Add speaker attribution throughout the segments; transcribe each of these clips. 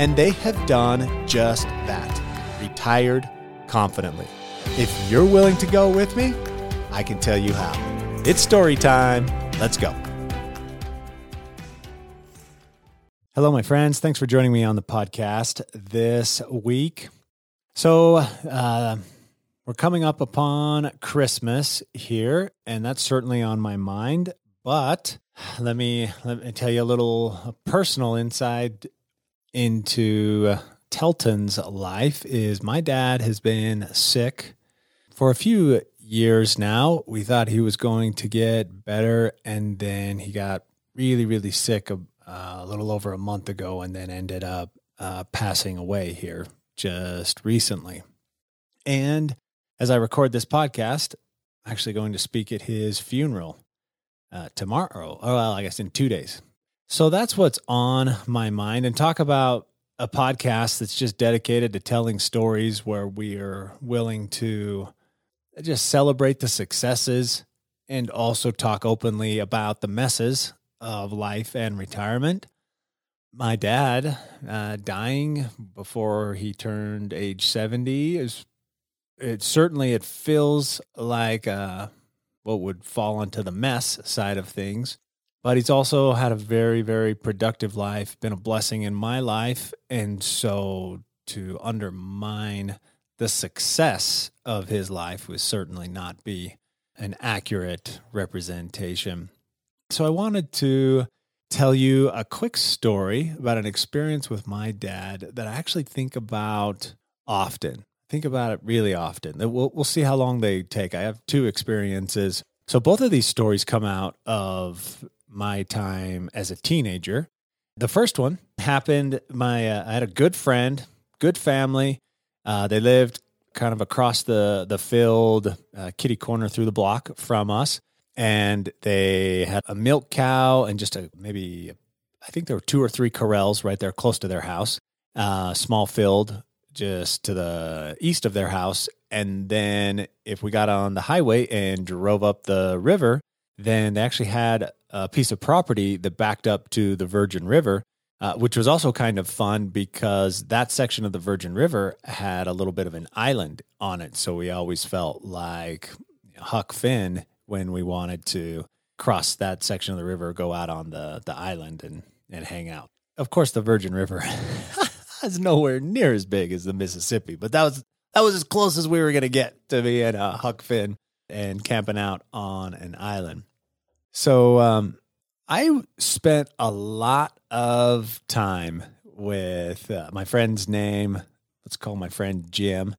Speaker 1: And they have done just that retired confidently. If you're willing to go with me, I can tell you how. It's story time. Let's go. Hello, my friends. Thanks for joining me on the podcast this week. So, uh, we're coming up upon Christmas here, and that's certainly on my mind. But let me let me tell you a little personal insight into Telton's life. Is my dad has been sick for a few years now. We thought he was going to get better, and then he got really, really sick uh, a little over a month ago and then ended up uh, passing away here just recently. And as I record this podcast, I'm actually going to speak at his funeral uh, tomorrow. Oh, well, I guess in two days. So that's what's on my mind and talk about a podcast that's just dedicated to telling stories where we are willing to just celebrate the successes and also talk openly about the messes of life and retirement. My dad uh, dying before he turned age 70 is it certainly it feels like uh, what would fall into the mess side of things. But he's also had a very, very productive life, been a blessing in my life. And so to undermine the success of his life would certainly not be an accurate representation so I wanted to tell you a quick story about an experience with my dad that I actually think about often. Think about it really often. We'll, we'll see how long they take. I have two experiences. So both of these stories come out of my time as a teenager. The first one happened. My uh, I had a good friend, good family. Uh, they lived kind of across the the field, uh, kitty corner through the block from us and they had a milk cow and just a maybe I think there were two or three corrals right there close to their house, uh, small field just to the east of their house. And then if we got on the highway and drove up the river, then they actually had a piece of property that backed up to the Virgin River, uh, which was also kind of fun because that section of the Virgin River had a little bit of an island on it. So we always felt like Huck Finn when we wanted to cross that section of the river, go out on the, the island and, and hang out. Of course, the Virgin River is nowhere near as big as the Mississippi, but that was that was as close as we were going to get to being a Huck Finn and camping out on an island. So um, I spent a lot of time with uh, my friend's name. Let's call my friend Jim,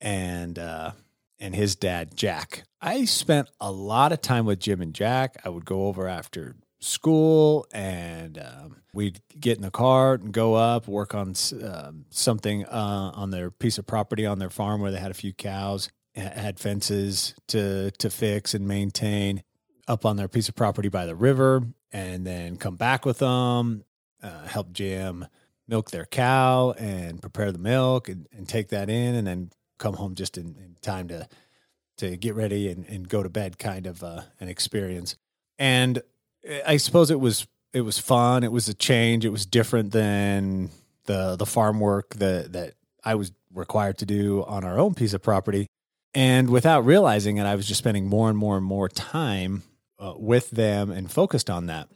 Speaker 1: and uh, and his dad, Jack. I spent a lot of time with Jim and Jack. I would go over after school and um, we'd get in the car and go up, work on um, something uh, on their piece of property on their farm where they had a few cows, had fences to, to fix and maintain up on their piece of property by the river, and then come back with them, uh, help Jim milk their cow and prepare the milk and, and take that in and then come home just in, in time to to get ready and, and go to bed kind of uh, an experience. And I suppose it was it was fun. It was a change. It was different than the the farm work that that I was required to do on our own piece of property. And without realizing it, I was just spending more and more and more time uh, with them and focused on that.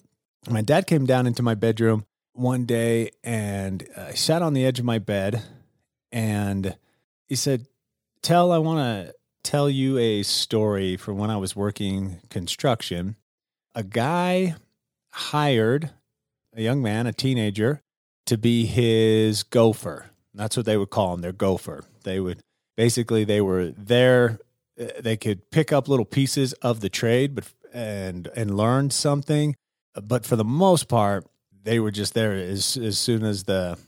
Speaker 1: My dad came down into my bedroom one day and uh, I sat on the edge of my bed and he said, Tell, I want to tell you a story from when I was working construction. A guy hired a young man, a teenager, to be his gopher. That's what they would call him, their gopher. They would basically they were there uh, they could pick up little pieces of the trade but and and learn something, but for the most part they were just there as as soon as the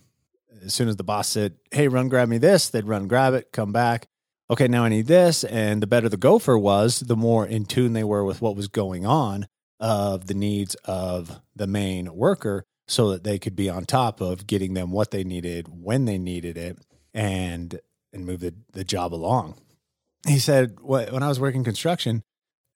Speaker 1: as soon as the boss said, Hey, run grab me this, they'd run grab it, come back. Okay, now I need this. And the better the gopher was, the more in tune they were with what was going on of the needs of the main worker so that they could be on top of getting them what they needed when they needed it and and move the, the job along. He said, when I was working construction,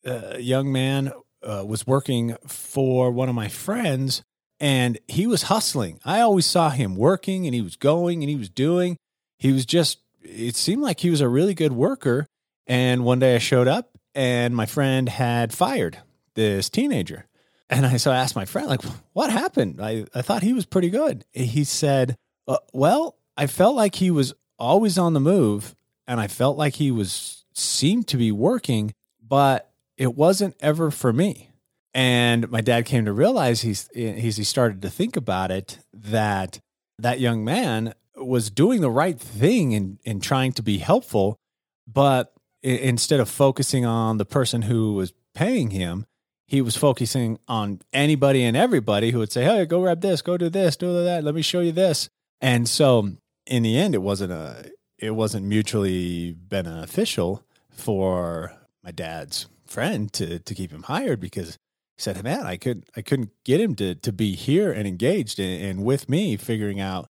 Speaker 1: a young man uh, was working for one of my friends and he was hustling. I always saw him working and he was going and he was doing. He was just, it seemed like he was a really good worker. And one day I showed up and my friend had fired this teenager. And I so I asked my friend, like, what happened? I, I thought he was pretty good. He said, uh, well, I felt like he was always on the move and I felt like he was seemed to be working, but it wasn't ever for me. And my dad came to realize he's, he's he started to think about it that that young man was doing the right thing in, in trying to be helpful, but instead of focusing on the person who was paying him, he was focusing on anybody and everybody who would say, "Hey, go grab this, go do this, do that. Let me show you this." And so, in the end, it wasn't a it wasn't mutually beneficial for my dad's friend to to keep him hired because he said, "Man, I could I couldn't get him to to be here and engaged and, and with me figuring out uh,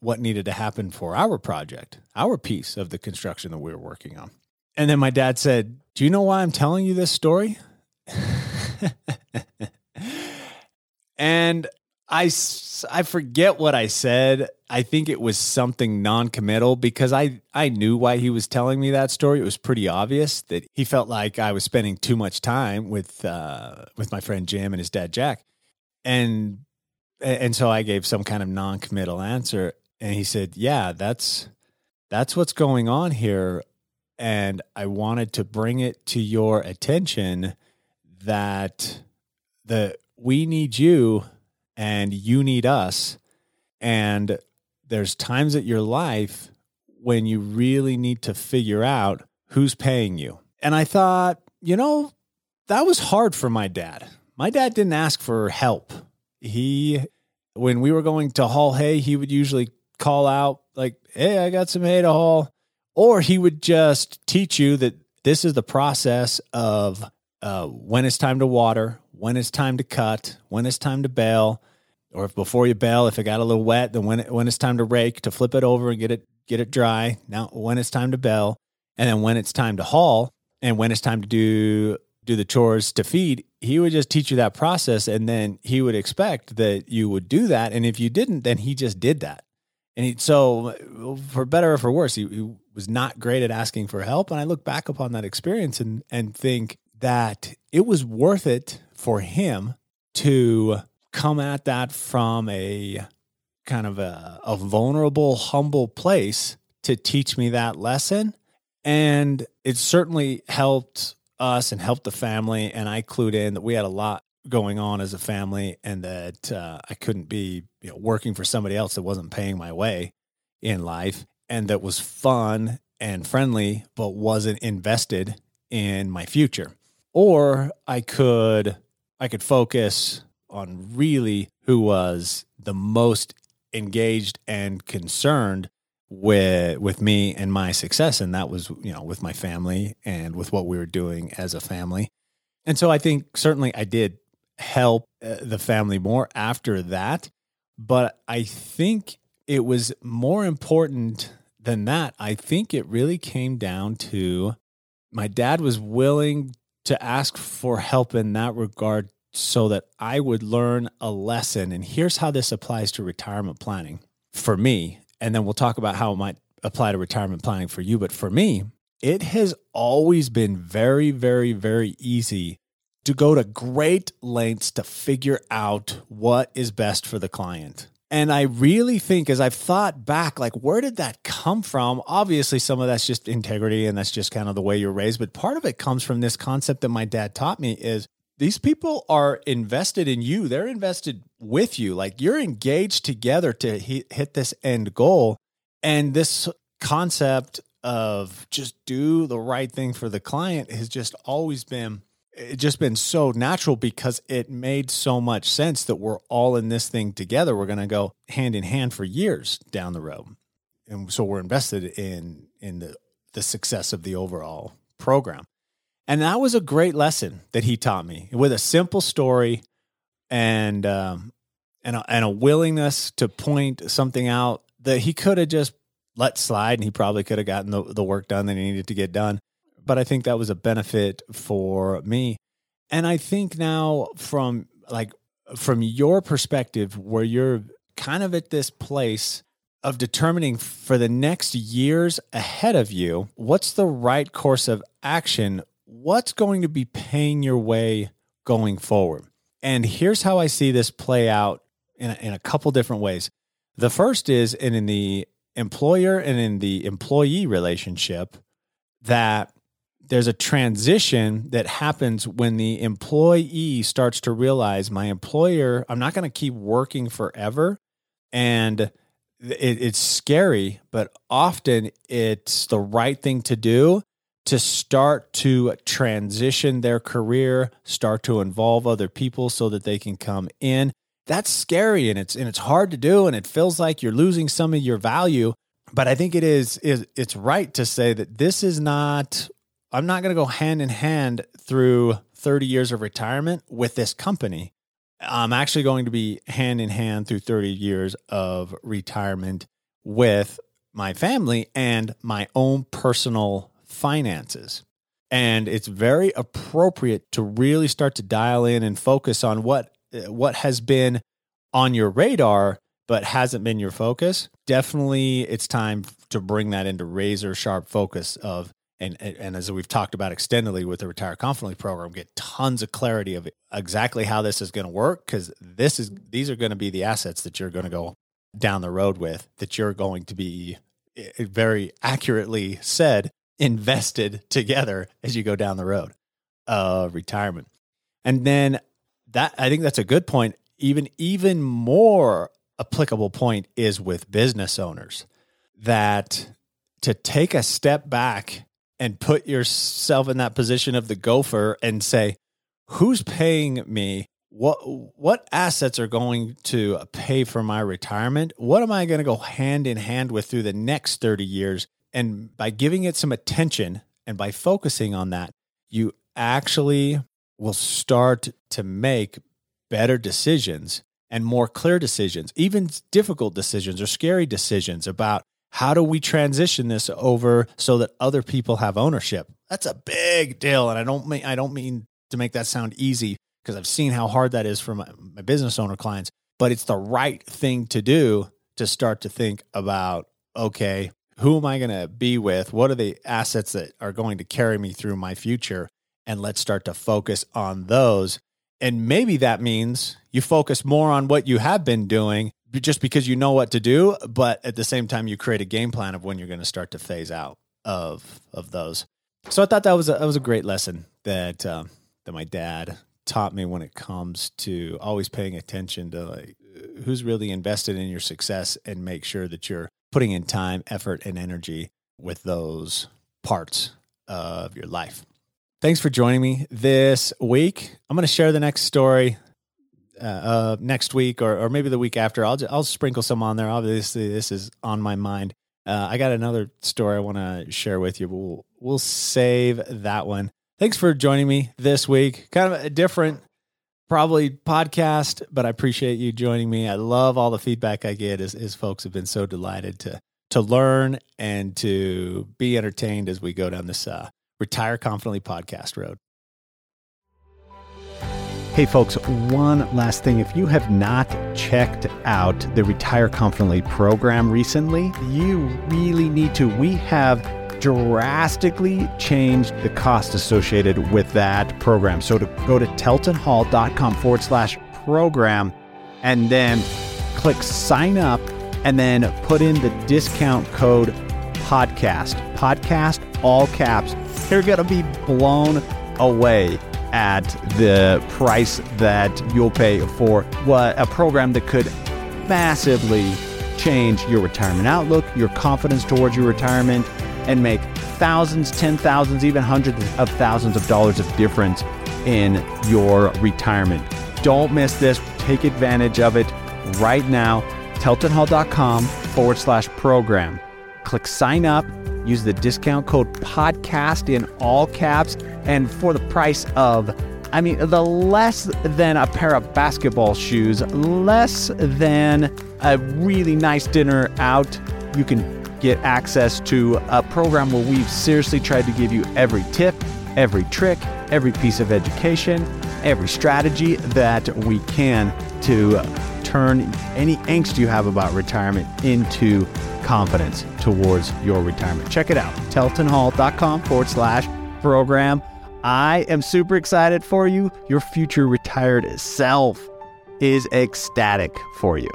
Speaker 1: what needed to happen for our project, our piece of the construction that we were working on." And then my dad said, "Do you know why I'm telling you this story?" and I, I forget what I said. I think it was something non-committal because I, I knew why he was telling me that story. It was pretty obvious that he felt like I was spending too much time with uh, with my friend Jim and his dad Jack, and and so I gave some kind of non-committal answer, and he said, "Yeah, that's that's what's going on here, and I wanted to bring it to your attention that the we need you." and you need us. And there's times at your life when you really need to figure out who's paying you. And I thought, you know, that was hard for my dad. My dad didn't ask for help. He, when we were going to haul hay, he would usually call out, like, hey, I got some hay to haul. Or he would just teach you that this is the process of uh, when it's time to water, when it's time to cut, when it's time to bale, or if before you bale, if it got a little wet, then when it, when it's time to rake, to flip it over and get it get it dry. Now when it's time to bale, and then when it's time to haul, and when it's time to do do the chores to feed, he would just teach you that process, and then he would expect that you would do that, and if you didn't, then he just did that. And he, so, for better or for worse, he, he was not great at asking for help. And I look back upon that experience and and think that it was worth it for him to come at that from a kind of a, a vulnerable, humble place to teach me that lesson. And it certainly helped us and helped the family. And I clued in that we had a lot going on as a family and that uh, I couldn't be you know, working for somebody else that wasn't paying my way in life and that was fun and friendly, but wasn't invested in my future. Or I could I could focus on really who was the most engaged and concerned with with me and my success. And that was you know with my family and with what we were doing as a family. And so i think certainly i did help uh, the family more after that. But i think it was more important than that. I think it really came down to my dad was willing to ask for help in that regard so that I would learn a lesson. And here's how this applies to retirement planning for me. And then we'll talk about how it might apply to retirement planning for you. But for me, it has always been very, very, very easy to go to great lengths to figure out what is best for the client. And I really think, as I've thought back, like, where did that come from? Obviously, some of that's just integrity and that's just kind of the way you're raised. But part of it comes from this concept that my dad taught me is these people are invested in you. They're invested with you. Like you're engaged together to hit this end goal. And this concept of just do the right thing for the client has just always been it just been so natural because it made so much sense that we're all in this thing together. We're going to go hand in hand for years down the road. And so we're invested in in the the success of the overall program. And that was a great lesson that he taught me with a simple story and um, and a, and a willingness to point something out that he could have just let slide and he probably could have gotten the, the work done that he needed to get done but I think that was a benefit for me. And I think now from like from your perspective where you're kind of at this place of determining for the next years ahead of you, what's the right course of action? What's going to be paying your way going forward? And here's how I see this play out in a, in a couple different ways. The first is and in the employer and in the employee relationship that there's a transition that happens when the employee starts to realize my employer, I'm not going to keep working forever. And it, it's scary, but often it's the right thing to do to start to transition their career, start to involve other people so that they can come in. That's scary and it's and it's hard to do and it feels like you're losing some of your value. But I think it is, is it's right to say that this is not I'm not going to go hand in hand through 30 years of retirement with this company. I'm actually going to be hand in hand through 30 years of retirement with my family and my own personal finances. And it's very appropriate to really start to dial in and focus on what uh, what has been on your radar but hasn't been your focus. Definitely it's time to bring that into razor sharp focus of and, and as we've talked about extendedly with the retire confidently program get tons of clarity of exactly how this is going to work because this is these are going to be the assets that you're going to go down the road with that you're going to be eh, eh, very accurately said invested together as you go down the road of retirement and then that i think that's a good point even even more applicable point is with business owners that to take a step back and put yourself in that position of the gopher and say, who's paying me? What what assets are going to pay for my retirement? What am I going to go hand in hand with through the next 30 years? And by giving it some attention and by focusing on that, you actually will start to make better decisions and more clear decisions, even difficult decisions or scary decisions about how do we transition this over so that other people have ownership? That's a big deal. And I don't mean, I don't mean to make that sound easy because I've seen how hard that is for my, my business owner clients, but it's the right thing to do to start to think about, okay, who am I going to be with? What are the assets that are going to carry me through my future? And let's start to focus on those. And maybe that means you focus more on what you have been doing just because you know what to do, but at the same time you create a game plan of when you're going to start to phase out of of those. So I thought that was a, that was a great lesson that um, that my dad taught me when it comes to always paying attention to like who's really invested in your success and make sure that you're putting in time, effort, and energy with those parts of your life. Thanks for joining me this week. I'm going to share the next story uh, uh, next week or, or maybe the week after. I'll I'll sprinkle some on there. Obviously, this is on my mind. Uh, I got another story I want to share with you, but we'll we'll save that one. Thanks for joining me this week. Kind of a different, probably podcast, but I appreciate you joining me. I love all the feedback I get as, as folks have been so delighted to to learn and to be entertained as we go down this uh, retire confidently podcast road. Hey, folks, one last thing. If you have not checked out the Retire Confidently program recently, you really need to. We have drastically changed the cost associated with that program. So to go to teltonhall.com forward slash program and then click sign up and then put in the discount code podcast. Podcast, all caps. You're going to be blown away at the price that you'll pay for what a program that could massively change your retirement outlook, your confidence towards your retirement, and make thousands, ten thousands, even hundreds of thousands of dollars of difference in your retirement. Don't miss this. Take advantage of it right now. TeltonHall.com forward slash program. Click sign up. Use the discount code podcast in all caps. And for the price of, I mean, the less than a pair of basketball shoes, less than a really nice dinner out, you can get access to a program where we've seriously tried to give you every tip, every trick, every piece of education, every strategy that we can to turn any angst you have about retirement into confidence towards your retirement. Check it out, teltonhall.com forward slash program. I am super excited for you. Your future retired self is ecstatic for you.